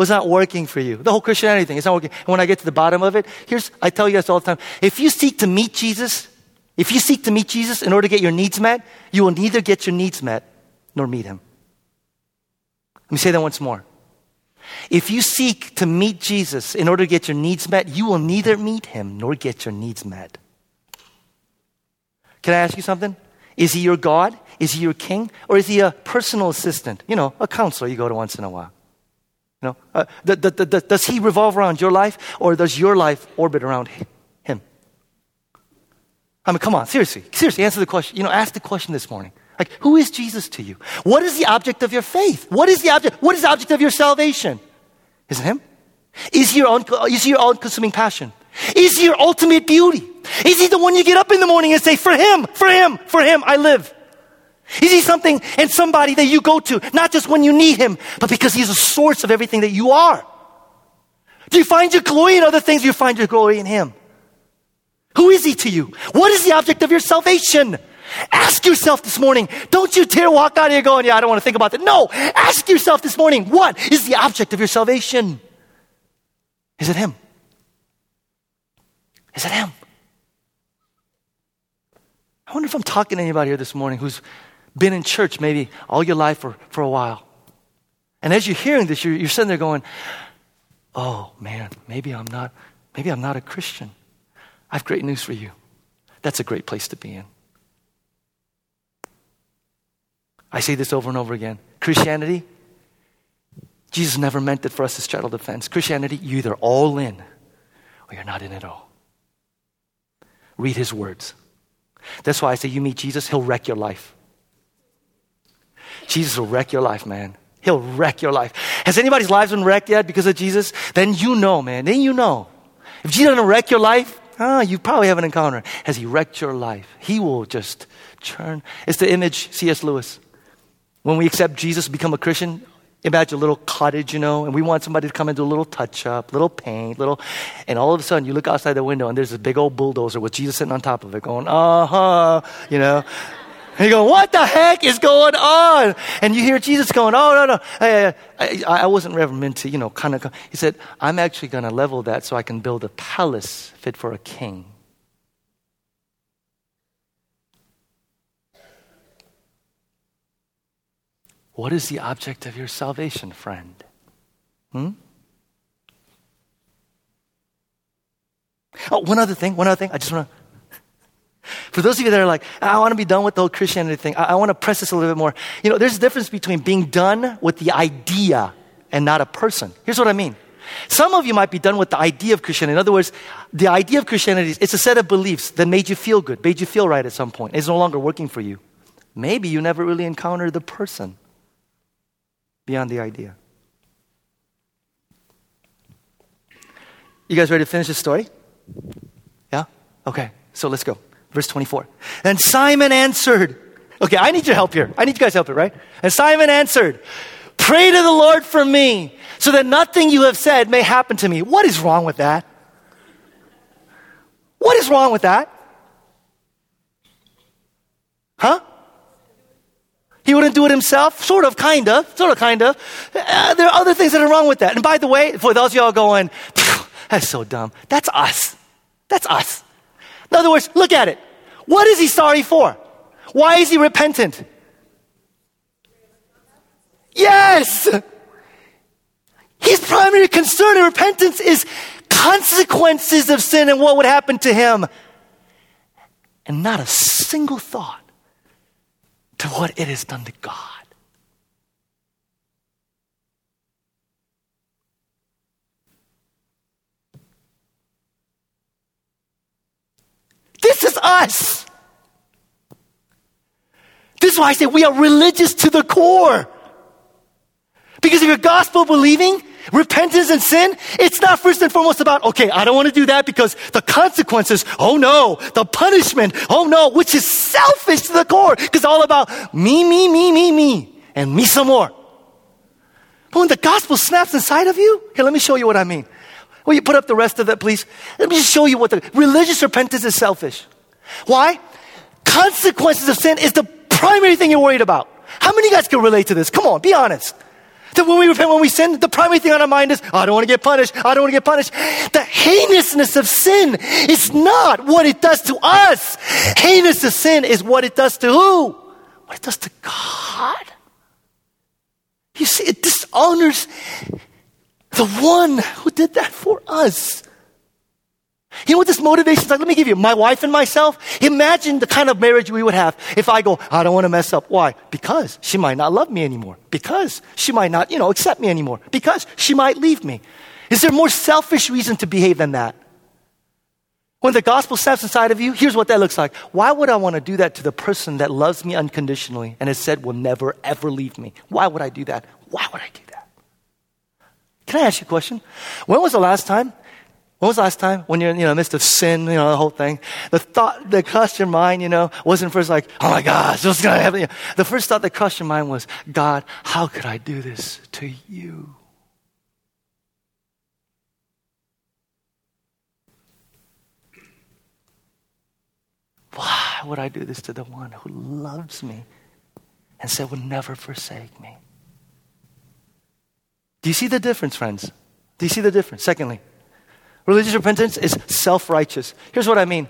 S1: was not working for you. The whole Christianity thing, it's not working. And when I get to the bottom of it, here's, I tell you this all the time. If you seek to meet Jesus, if you seek to meet Jesus in order to get your needs met, you will neither get your needs met nor meet him. Let me say that once more. If you seek to meet Jesus in order to get your needs met, you will neither meet him nor get your needs met. Can I ask you something? Is he your God? Is he your king? Or is he a personal assistant? You know, a counselor you go to once in a while. You know, uh, the, the, the, does he revolve around your life or does your life orbit around him? I mean, come on, seriously, seriously, answer the question. You know, ask the question this morning. Like, who is Jesus to you? What is the object of your faith? What is the object? What is the object of your salvation? Is it Him? Is he your, is he your all-consuming passion? Is he your ultimate beauty? Is he the one you get up in the morning and say, for him, for him, for him, I live? Is he something and somebody that you go to, not just when you need him, but because he's the source of everything that you are? Do you find your glory in other things? Do you find your glory in him? Who is he to you? What is the object of your salvation? Ask yourself this morning. Don't you dare walk out of here going, yeah, I don't want to think about that. No. Ask yourself this morning, what is the object of your salvation? Is it him? Is it him? I wonder if I'm talking to anybody here this morning who's been in church maybe all your life or for a while. And as you're hearing this, you're, you're sitting there going, oh man, maybe I'm not, maybe I'm not a Christian. I have great news for you. That's a great place to be in. I say this over and over again. Christianity, Jesus never meant it for us to straddle the fence. Christianity, you either all in or you're not in at all. Read his words. That's why I say you meet Jesus, he'll wreck your life. Jesus will wreck your life, man. He'll wreck your life. Has anybody's lives been wrecked yet because of Jesus? Then you know, man. Then you know. If Jesus doesn't wreck your life, ah, you probably have an encounter. Has he wrecked your life? He will just churn. It's the image, C.S. Lewis. When we accept Jesus, become a Christian, imagine a little cottage, you know, and we want somebody to come and do a little touch up, little paint, little, and all of a sudden you look outside the window and there's this big old bulldozer with Jesus sitting on top of it going, uh huh, you know. And you go, what the heck is going on? And you hear Jesus going, oh, no, no. I, I, I wasn't ever meant to, you know, kind of. He said, I'm actually going to level that so I can build a palace fit for a king. What is the object of your salvation, friend? Hmm? Oh, one other thing, one other thing. I just want to. For those of you that are like, I want to be done with the whole Christianity thing, I, I want to press this a little bit more. You know, there's a difference between being done with the idea and not a person. Here's what I mean. Some of you might be done with the idea of Christianity. In other words, the idea of Christianity is it's a set of beliefs that made you feel good, made you feel right at some point. It's no longer working for you. Maybe you never really encountered the person beyond the idea. You guys ready to finish this story? Yeah? Okay, so let's go. Verse 24. And Simon answered, Okay, I need your help here. I need you guys' help here, right? And Simon answered, Pray to the Lord for me, so that nothing you have said may happen to me. What is wrong with that? What is wrong with that? Huh? He wouldn't do it himself? Sort of, kind of, sort of, kind of. Uh, there are other things that are wrong with that. And by the way, for those of y'all going, that's so dumb, that's us. That's us. In other words, look at it. What is he sorry for? Why is he repentant? Yes! His primary concern in repentance is consequences of sin and what would happen to him. And not a single thought to what it has done to God. This is us. This is why I say we are religious to the core. Because if you're gospel believing, repentance and sin, it's not first and foremost about, okay, I don't want to do that because the consequences, oh no, the punishment, oh no, which is selfish to the core, because all about me, me, me, me, me, and me some more. But when the gospel snaps inside of you, here, let me show you what I mean. Will you put up the rest of that, please? Let me just show you what the religious repentance is selfish. Why? Consequences of sin is the primary thing you're worried about. How many of you guys can relate to this? Come on, be honest. That when we repent, when we sin, the primary thing on our mind is, I don't want to get punished. I don't want to get punished. The heinousness of sin is not what it does to us. Heinous of sin is what it does to who? What it does to God. You see, it, this honors the one who did that for us. You know what this motivation is like? Let me give you my wife and myself. Imagine the kind of marriage we would have if I go, I don't want to mess up. Why? Because she might not love me anymore. Because she might not, you know, accept me anymore. Because she might leave me. Is there more selfish reason to behave than that? When the gospel steps inside of you, here's what that looks like. Why would I want to do that to the person that loves me unconditionally and has said will never, ever leave me? Why would I do that? Why would I do that? Can I ask you a question? When was the last time when was the last time when you're in you know, the midst of sin, you know, the whole thing? The thought that crossed your mind, you know, wasn't first like, oh my gosh, what's going to happen? The first thought that crossed your mind was, God, how could I do this to you? Why would I do this to the one who loves me and said would never forsake me? Do you see the difference, friends? Do you see the difference? Secondly, Religious repentance is self righteous. Here's what I mean.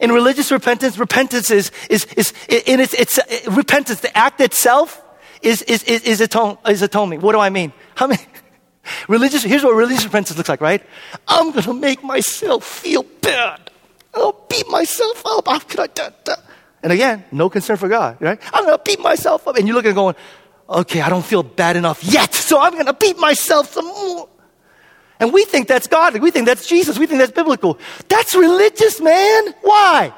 S1: In religious repentance, repentance is, is, is in its, it's, repentance, the act itself is, is, is, is, atone, is atonement. What do I mean? How many, religious, here's what religious repentance looks like, right? I'm gonna make myself feel bad. I'll beat myself up. How could I do that? And again, no concern for God, right? I'm gonna beat myself up. And you're looking going, okay, I don't feel bad enough yet, so I'm gonna beat myself some more. And we think that's godly. We think that's Jesus. We think that's biblical. That's religious, man. Why?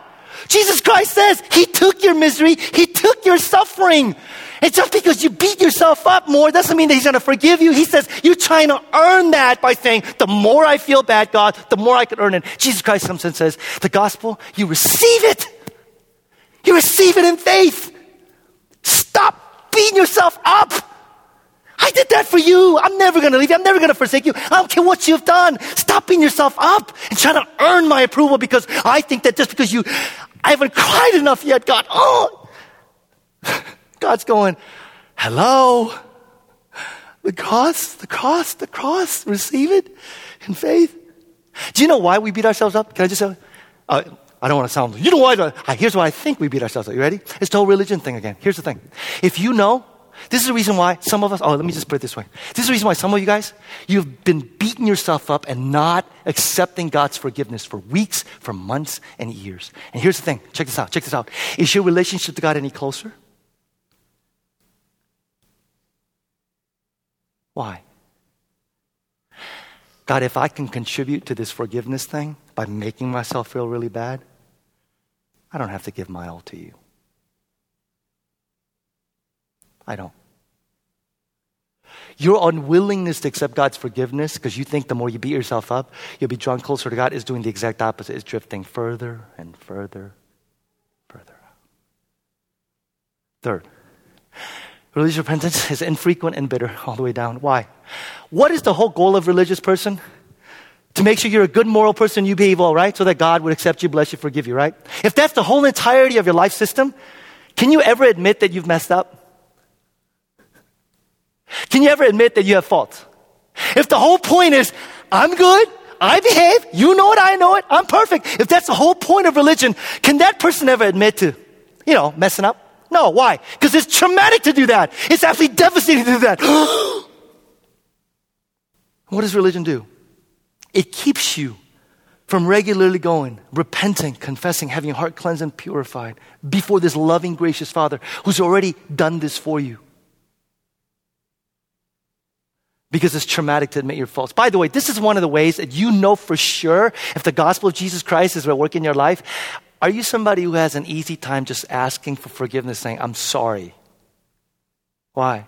S1: Jesus Christ says He took your misery. He took your suffering. And just because you beat yourself up more doesn't mean that He's going to forgive you. He says you're trying to earn that by saying, the more I feel bad, God, the more I can earn it. Jesus Christ comes and says, the gospel, you receive it. You receive it in faith. Stop beating yourself up. I did that for you. I'm never going to leave you. I'm never going to forsake you. I don't care what you've done. Stop beating yourself up and trying to earn my approval because I think that just because you, I haven't cried enough yet, God. Oh, God's going, hello. The cross, the cross, the cross. Receive it in faith. Do you know why we beat ourselves up? Can I just say, uh, I don't want to sound, you know why? Ah, here's why I think we beat ourselves up. You ready? It's the whole religion thing again. Here's the thing. If you know this is the reason why some of us, oh, let me just put it this way. This is the reason why some of you guys, you've been beating yourself up and not accepting God's forgiveness for weeks, for months, and years. And here's the thing check this out, check this out. Is your relationship to God any closer? Why? God, if I can contribute to this forgiveness thing by making myself feel really bad, I don't have to give my all to you. I don't. Your unwillingness to accept God's forgiveness because you think the more you beat yourself up, you'll be drawn closer to God is doing the exact opposite, is drifting further and further, further. Third, religious repentance is infrequent and bitter all the way down. Why? What is the whole goal of religious person? To make sure you're a good moral person, you behave all right, so that God would accept you, bless you, forgive you, right? If that's the whole entirety of your life system, can you ever admit that you've messed up? Can you ever admit that you have faults? If the whole point is, I'm good, I behave, you know it, I know it, I'm perfect. If that's the whole point of religion, can that person ever admit to, you know, messing up? No, why? Because it's traumatic to do that. It's absolutely devastating to do that. what does religion do? It keeps you from regularly going, repenting, confessing, having your heart cleansed and purified before this loving, gracious Father who's already done this for you because it's traumatic to admit your faults. By the way, this is one of the ways that you know for sure if the gospel of Jesus Christ is at work in your life. Are you somebody who has an easy time just asking for forgiveness, saying, I'm sorry? Why?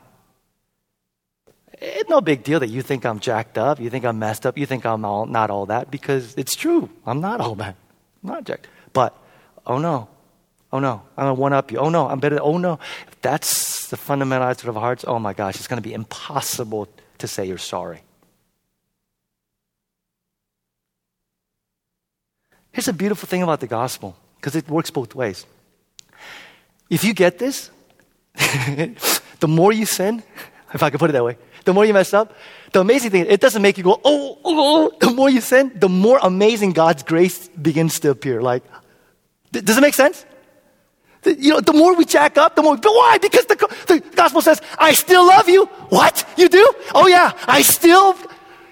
S1: It's no big deal that you think I'm jacked up, you think I'm messed up, you think I'm all, not all that, because it's true. I'm not all that. I'm not jacked. But, oh no, oh no, I'm gonna one up you. Oh no, I'm better. Oh no. If that's the fundamental attitude of hearts, oh my gosh, it's gonna be impossible to say you're sorry. Here's a beautiful thing about the gospel, because it works both ways. If you get this, the more you sin, if I could put it that way, the more you mess up, the amazing thing, it doesn't make you go, oh, oh, oh. the more you sin, the more amazing God's grace begins to appear. Like, does it make sense? You know, the more we jack up, the more, but why? Because the, the gospel says, I still love you. What? You do? Oh yeah, I still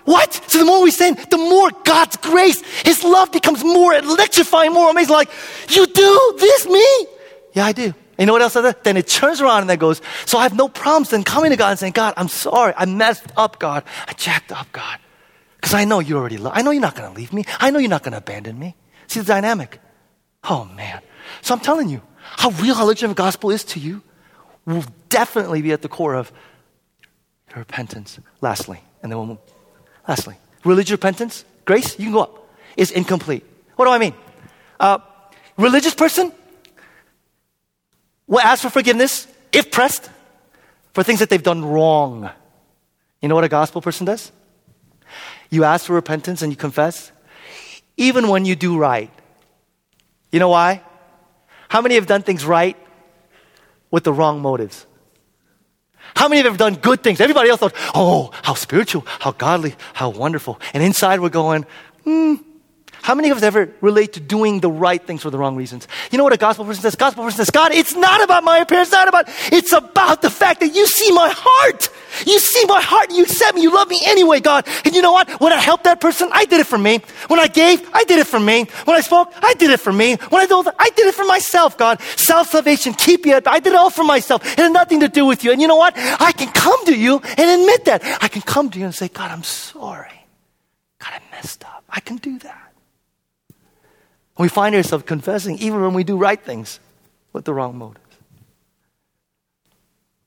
S1: what? So the more we sin, the more God's grace, His love becomes more electrifying, more amazing. Like, you do this, me? Yeah, I do. You know what else? Then it turns around and then goes, so I have no problems then coming to God and saying, God, I'm sorry. I messed up, God. I jacked up, God. Because I know you already love. I know you're not going to leave me. I know you're not going to abandon me. See the dynamic? Oh man. So I'm telling you, how real religion of the gospel is to you will definitely be at the core of your repentance. Lastly, and then we'll move. Lastly, religious repentance, grace, you can go up, is incomplete. What do I mean? Uh, religious person will ask for forgiveness if pressed for things that they've done wrong. You know what a gospel person does? You ask for repentance and you confess, even when you do right. You know why? How many have done things right with the wrong motives? How many have done good things? Everybody else thought, oh, how spiritual, how godly, how wonderful. And inside we're going, hmm, how many of us ever relate to doing the right things for the wrong reasons? You know what a gospel person says? Gospel person says, God, it's not about my appearance, it's not about, it's about the fact that you see my heart. You see my heart. And you accept me. You love me anyway, God. And you know what? When I helped that person, I did it for me. When I gave, I did it for me. When I spoke, I did it for me. When I told, I did it for myself, God. Self-salvation, keep you. I did it all for myself. It had nothing to do with you. And you know what? I can come to you and admit that. I can come to you and say, God, I'm sorry. God, I messed up. I can do that. We find ourselves confessing even when we do right things with the wrong motives.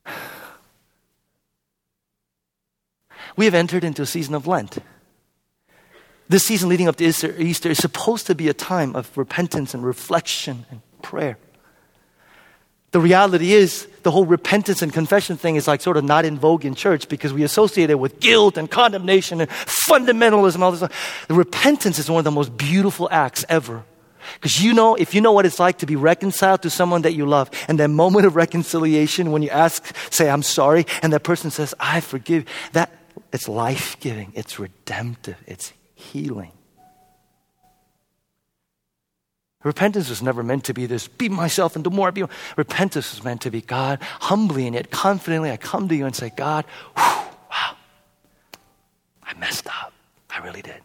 S1: We have entered into a season of Lent. This season leading up to Easter, is supposed to be a time of repentance and reflection and prayer. The reality is, the whole repentance and confession thing is like sort of not in vogue in church because we associate it with guilt and condemnation and fundamentalism all this stuff. The repentance is one of the most beautiful acts ever because you know, if you know what it's like to be reconciled to someone that you love, and that moment of reconciliation when you ask, say, I'm sorry, and that person says, I forgive, that it's life giving, it's redemptive, it's healing. Repentance was never meant to be this, be myself and do more. Be Repentance was meant to be God, humbly and yet confidently, I come to you and say, God, whew, wow, I messed up. I really did.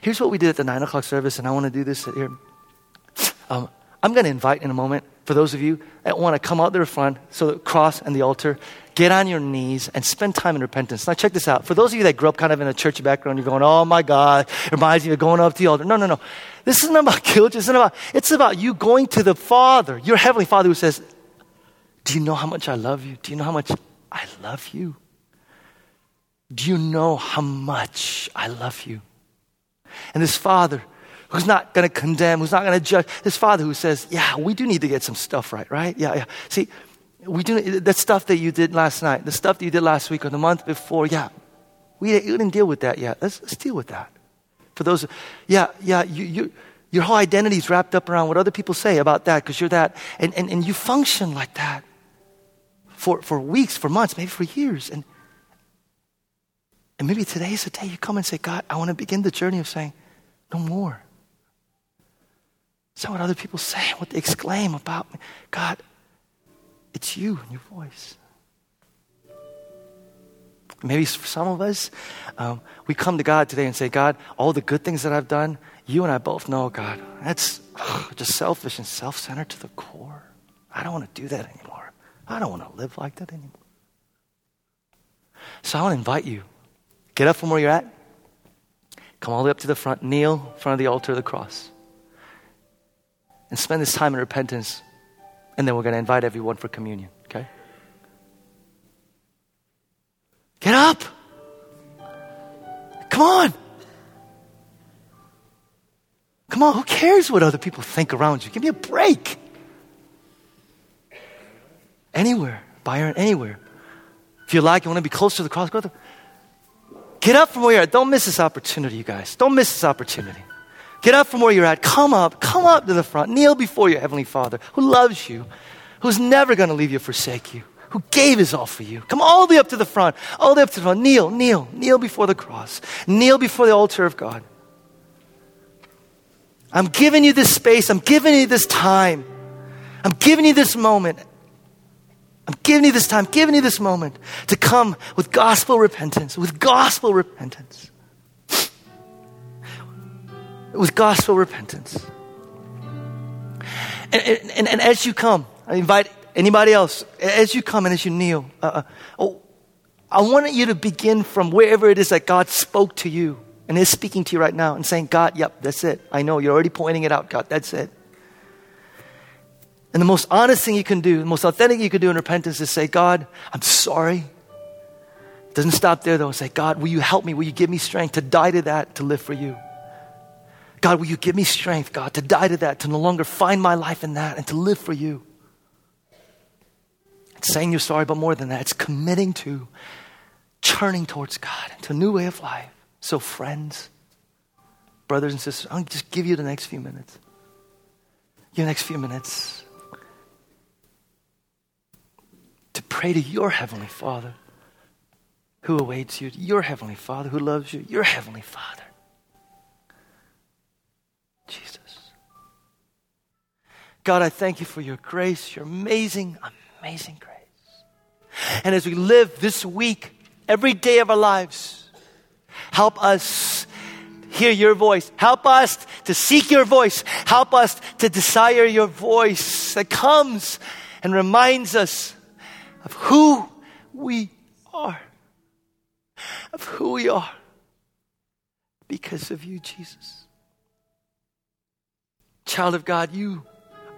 S1: Here's what we did at the nine o'clock service, and I want to do this here. Um, I'm going to invite in a moment for those of you that want to come out there front, so the cross and the altar, get on your knees and spend time in repentance. Now, check this out. For those of you that grew up kind of in a church background, you're going, oh my God, it reminds you of going up to the altar. No, no, no. This isn't about guilt. It's about, it's about you going to the Father, your Heavenly Father who says, Do you know how much I love you? Do you know how much I love you? Do you know how much I love you? And this father who's not going to condemn, who's not going to judge, this father who says, Yeah, we do need to get some stuff right, right? Yeah, yeah. See, we do that stuff that you did last night, the stuff that you did last week or the month before, yeah, we, we didn't deal with that yet. Let's, let's deal with that. For those, yeah, yeah, you, you, your whole identity is wrapped up around what other people say about that because you're that. And, and, and you function like that for, for weeks, for months, maybe for years. And and maybe today is the day you come and say, God, I want to begin the journey of saying, no more. So what other people say, what they exclaim about me. God, it's you and your voice. Maybe for some of us, um, we come to God today and say, God, all the good things that I've done, you and I both know, God, that's ugh, just selfish and self centered to the core. I don't want to do that anymore. I don't want to live like that anymore. So I want to invite you Get up from where you're at. Come all the way up to the front. Kneel in front of the altar of the cross. And spend this time in repentance. And then we're going to invite everyone for communion, okay? Get up. Come on. Come on, who cares what other people think around you? Give me a break. Anywhere, Byron, anywhere. If you like, you want to be close to the cross, go to Get up from where you're at. Don't miss this opportunity, you guys. Don't miss this opportunity. Get up from where you're at. Come up. Come up to the front. Kneel before your Heavenly Father who loves you, who's never going to leave you, forsake you, who gave his all for you. Come all the way up to the front. All the way up to the front. Kneel, kneel, kneel before the cross. Kneel before the altar of God. I'm giving you this space. I'm giving you this time. I'm giving you this moment. I'm giving you this time, giving you this moment to come with gospel repentance, with gospel repentance. With gospel repentance. And, and, and as you come, I invite anybody else, as you come and as you kneel, uh, uh, oh, I want you to begin from wherever it is that God spoke to you and is speaking to you right now and saying, God, yep, that's it. I know you're already pointing it out, God, that's it. And the most honest thing you can do, the most authentic you can do in repentance is say, God, I'm sorry. It doesn't stop there though. Say, God, will you help me? Will you give me strength to die to that, to live for you? God, will you give me strength, God, to die to that, to no longer find my life in that, and to live for you? It's saying you're sorry, but more than that, it's committing to turning towards God, into a new way of life. So, friends, brothers and sisters, I'll just give you the next few minutes. Your next few minutes to pray to your Heavenly Father who awaits you, your Heavenly Father who loves you, your Heavenly Father. Jesus. God, I thank you for your grace, your amazing, amazing grace. And as we live this week, every day of our lives, help us hear your voice. Help us to seek your voice. Help us to desire your voice that comes and reminds us of who we are. Of who we are because of you, Jesus. Child of God, you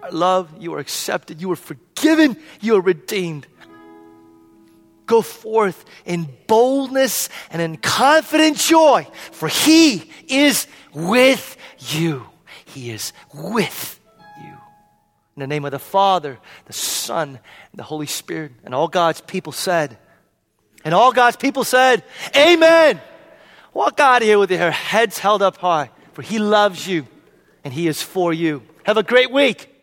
S1: are loved, you are accepted, you are forgiven, you are redeemed. Go forth in boldness and in confident joy, for He is with you. He is with. In the name of the Father, the Son, and the Holy Spirit, and all God's people said, and all God's people said, Amen. Walk out of here with your heads held up high, for He loves you and He is for you. Have a great week.